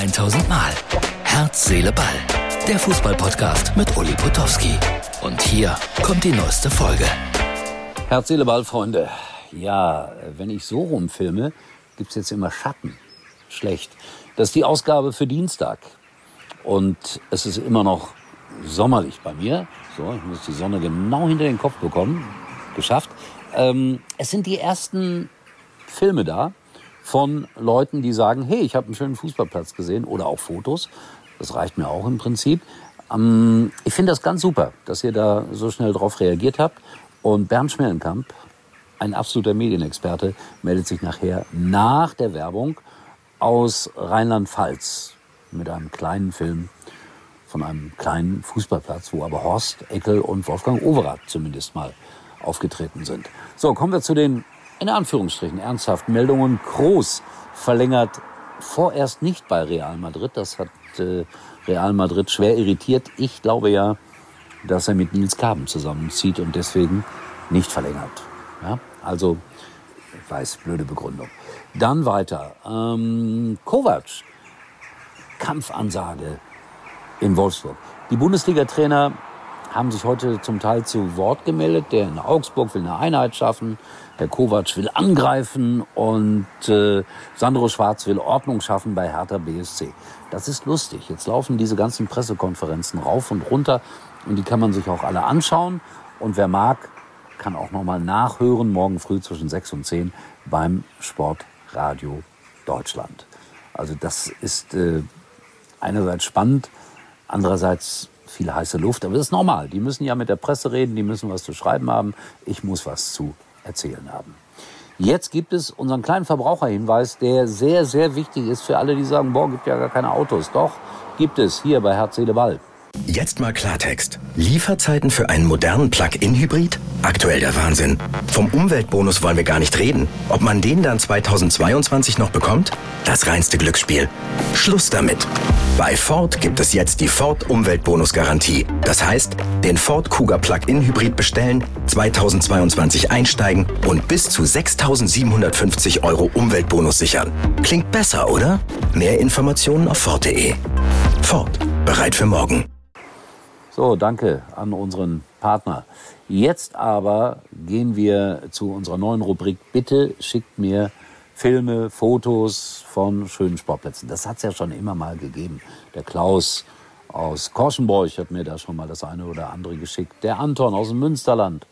1000 Mal. Herz, Seele, Ball. Der Fußballpodcast mit Uli Potowski. Und hier kommt die neueste Folge. Herz, Seele, Ball, Freunde. Ja, wenn ich so rumfilme, gibt's jetzt immer Schatten. Schlecht. Das ist die Ausgabe für Dienstag. Und es ist immer noch sommerlich bei mir. So, ich muss die Sonne genau hinter den Kopf bekommen. Geschafft. Ähm, es sind die ersten Filme da von Leuten, die sagen, hey, ich habe einen schönen Fußballplatz gesehen oder auch Fotos. Das reicht mir auch im Prinzip. Ähm, ich finde das ganz super, dass ihr da so schnell drauf reagiert habt. Und Bernd Schmellenkamp, ein absoluter Medienexperte, meldet sich nachher nach der Werbung aus Rheinland-Pfalz mit einem kleinen Film von einem kleinen Fußballplatz, wo aber Horst Eckel und Wolfgang Overath zumindest mal aufgetreten sind. So, kommen wir zu den in Anführungsstrichen ernsthaften Meldungen. Kroos verlängert vorerst nicht bei Real Madrid. Das hat äh, Real Madrid schwer irritiert. Ich glaube ja, dass er mit Nils Kaben zusammenzieht und deswegen nicht verlängert. Ja? Also, ich weiß, blöde Begründung. Dann weiter. Ähm, Kovac, Kampfansage in Wolfsburg. Die Bundesliga-Trainer haben sich heute zum Teil zu Wort gemeldet. Der in Augsburg will eine Einheit schaffen, der Kovac will angreifen und äh, Sandro Schwarz will Ordnung schaffen bei Hertha BSC. Das ist lustig. Jetzt laufen diese ganzen Pressekonferenzen rauf und runter und die kann man sich auch alle anschauen. Und wer mag, kann auch nochmal nachhören, morgen früh zwischen 6 und 10 beim Sportradio Deutschland. Also das ist äh, einerseits spannend, andererseits viel heiße Luft, aber das ist normal. Die müssen ja mit der Presse reden, die müssen was zu schreiben haben. Ich muss was zu erzählen haben. Jetzt gibt es unseren kleinen Verbraucherhinweis, der sehr, sehr wichtig ist für alle, die sagen, boah, gibt ja gar keine Autos. Doch, gibt es hier bei Herz, Seele, Ball. Jetzt mal Klartext. Lieferzeiten für einen modernen Plug-in-Hybrid? Aktuell der Wahnsinn. Vom Umweltbonus wollen wir gar nicht reden. Ob man den dann 2022 noch bekommt? Das reinste Glücksspiel. Schluss damit. Bei Ford gibt es jetzt die Ford Umweltbonus-Garantie. Das heißt, den Ford Kuga Plug-in-Hybrid bestellen, 2022 einsteigen und bis zu 6.750 Euro Umweltbonus sichern. Klingt besser, oder? Mehr Informationen auf Ford.de. Ford. Bereit für morgen. So, danke an unseren Partner. Jetzt aber gehen wir zu unserer neuen Rubrik. Bitte schickt mir Filme, Fotos von schönen Sportplätzen. Das hat es ja schon immer mal gegeben. Der Klaus aus Korschenborch hat mir da schon mal das eine oder andere geschickt. Der Anton aus dem Münsterland.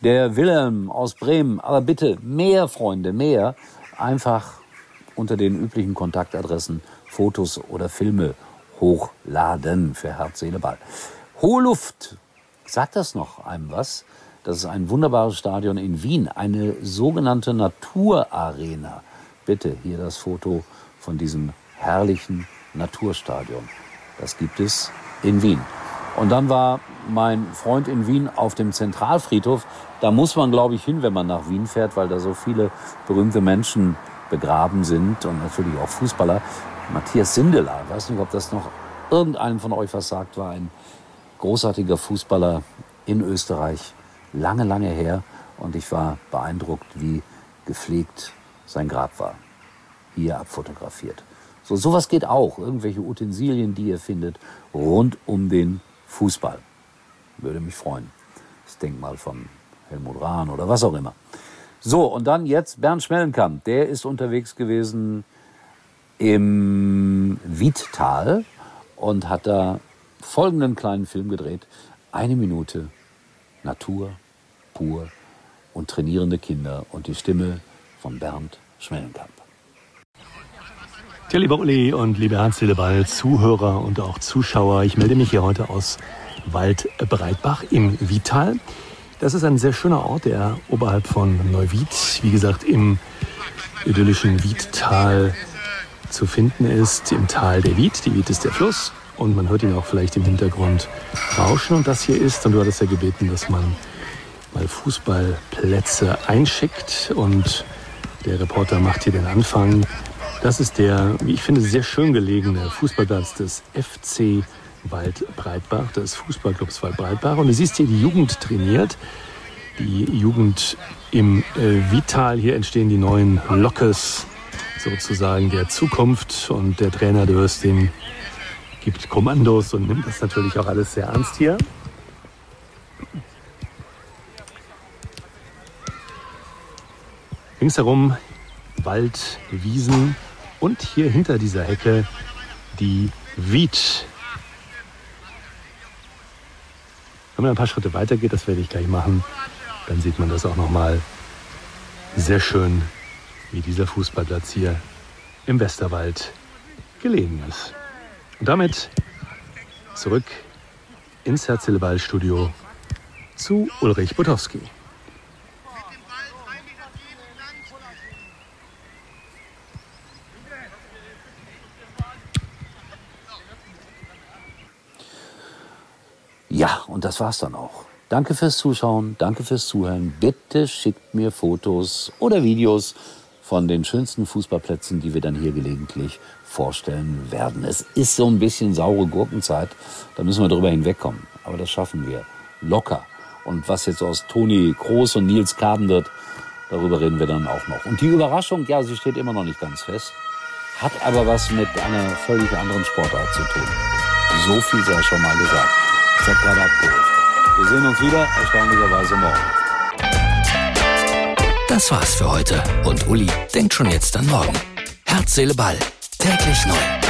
Der Wilhelm aus Bremen. Aber bitte mehr, Freunde, mehr. Einfach unter den üblichen Kontaktadressen Fotos oder Filme hochladen für Herz, Seele, Ball. Hohe Luft, sagt das noch einem was? Das ist ein wunderbares Stadion in Wien, eine sogenannte Naturarena. Bitte hier das Foto von diesem herrlichen Naturstadion. Das gibt es in Wien. Und dann war mein Freund in Wien auf dem Zentralfriedhof. Da muss man, glaube ich, hin, wenn man nach Wien fährt, weil da so viele berühmte Menschen begraben sind und natürlich auch Fußballer. Matthias Sindelar, ich weiß nicht, ob das noch irgendeinem von euch was sagt, war ein großartiger Fußballer in Österreich, lange, lange her. Und ich war beeindruckt, wie gepflegt sein Grab war. Hier abfotografiert. So, sowas geht auch. Irgendwelche Utensilien, die ihr findet, rund um den Fußball. Würde mich freuen. Das Denkmal von Helmut Rahn oder was auch immer. So, und dann jetzt Bernd Schmellenkamp. Der ist unterwegs gewesen im Wiedtal und hat da folgenden kleinen Film gedreht. Eine Minute Natur, pur und trainierende Kinder und die Stimme von Bernd Schmellenkamp. Ja, lieber Uli und liebe Hans Ball, Zuhörer und auch Zuschauer, ich melde mich hier heute aus Waldbreitbach im Vital. Das ist ein sehr schöner Ort, der oberhalb von Neuwied, wie gesagt, im idyllischen Wiedtal zu finden ist im Tal der Wied. Die Wied ist der Fluss und man hört ihn auch vielleicht im Hintergrund rauschen. Und das hier ist, und du hattest ja gebeten, dass man mal Fußballplätze einschickt und der Reporter macht hier den Anfang. Das ist der, wie ich finde, sehr schön gelegene Fußballplatz des FC Waldbreitbach, des Fußballclubs Waldbreitbach. Und du siehst hier, die Jugend trainiert. Die Jugend im äh, Vital. Hier entstehen die neuen Lockes sozusagen der Zukunft und der Trainer Dörstin gibt Kommandos und nimmt das natürlich auch alles sehr ernst hier. Ringsherum Wald, Wiesen und hier hinter dieser Hecke die Wied. Wenn man ein paar Schritte weiter geht, das werde ich gleich machen, dann sieht man das auch noch mal sehr schön, wie dieser Fußballplatz hier im Westerwald gelegen ist. Und damit zurück ins Herzleball-Studio zu Ulrich Butowski. Ja, und das war's dann auch. Danke fürs Zuschauen, danke fürs Zuhören. Bitte schickt mir Fotos oder Videos von den schönsten Fußballplätzen, die wir dann hier gelegentlich vorstellen werden. Es ist so ein bisschen saure Gurkenzeit, da müssen wir drüber hinwegkommen. Aber das schaffen wir locker. Und was jetzt aus Toni Groß und Nils Kaden wird, darüber reden wir dann auch noch. Und die Überraschung, ja, sie steht immer noch nicht ganz fest, hat aber was mit einer völlig anderen Sportart zu tun. So viel sei schon mal gesagt. Ich habe gerade abgeholt. Wir sehen uns wieder, erstaunlicherweise morgen. Das war's für heute. Und Uli denkt schon jetzt an morgen. Herz, Seele, Ball. Täglich neu.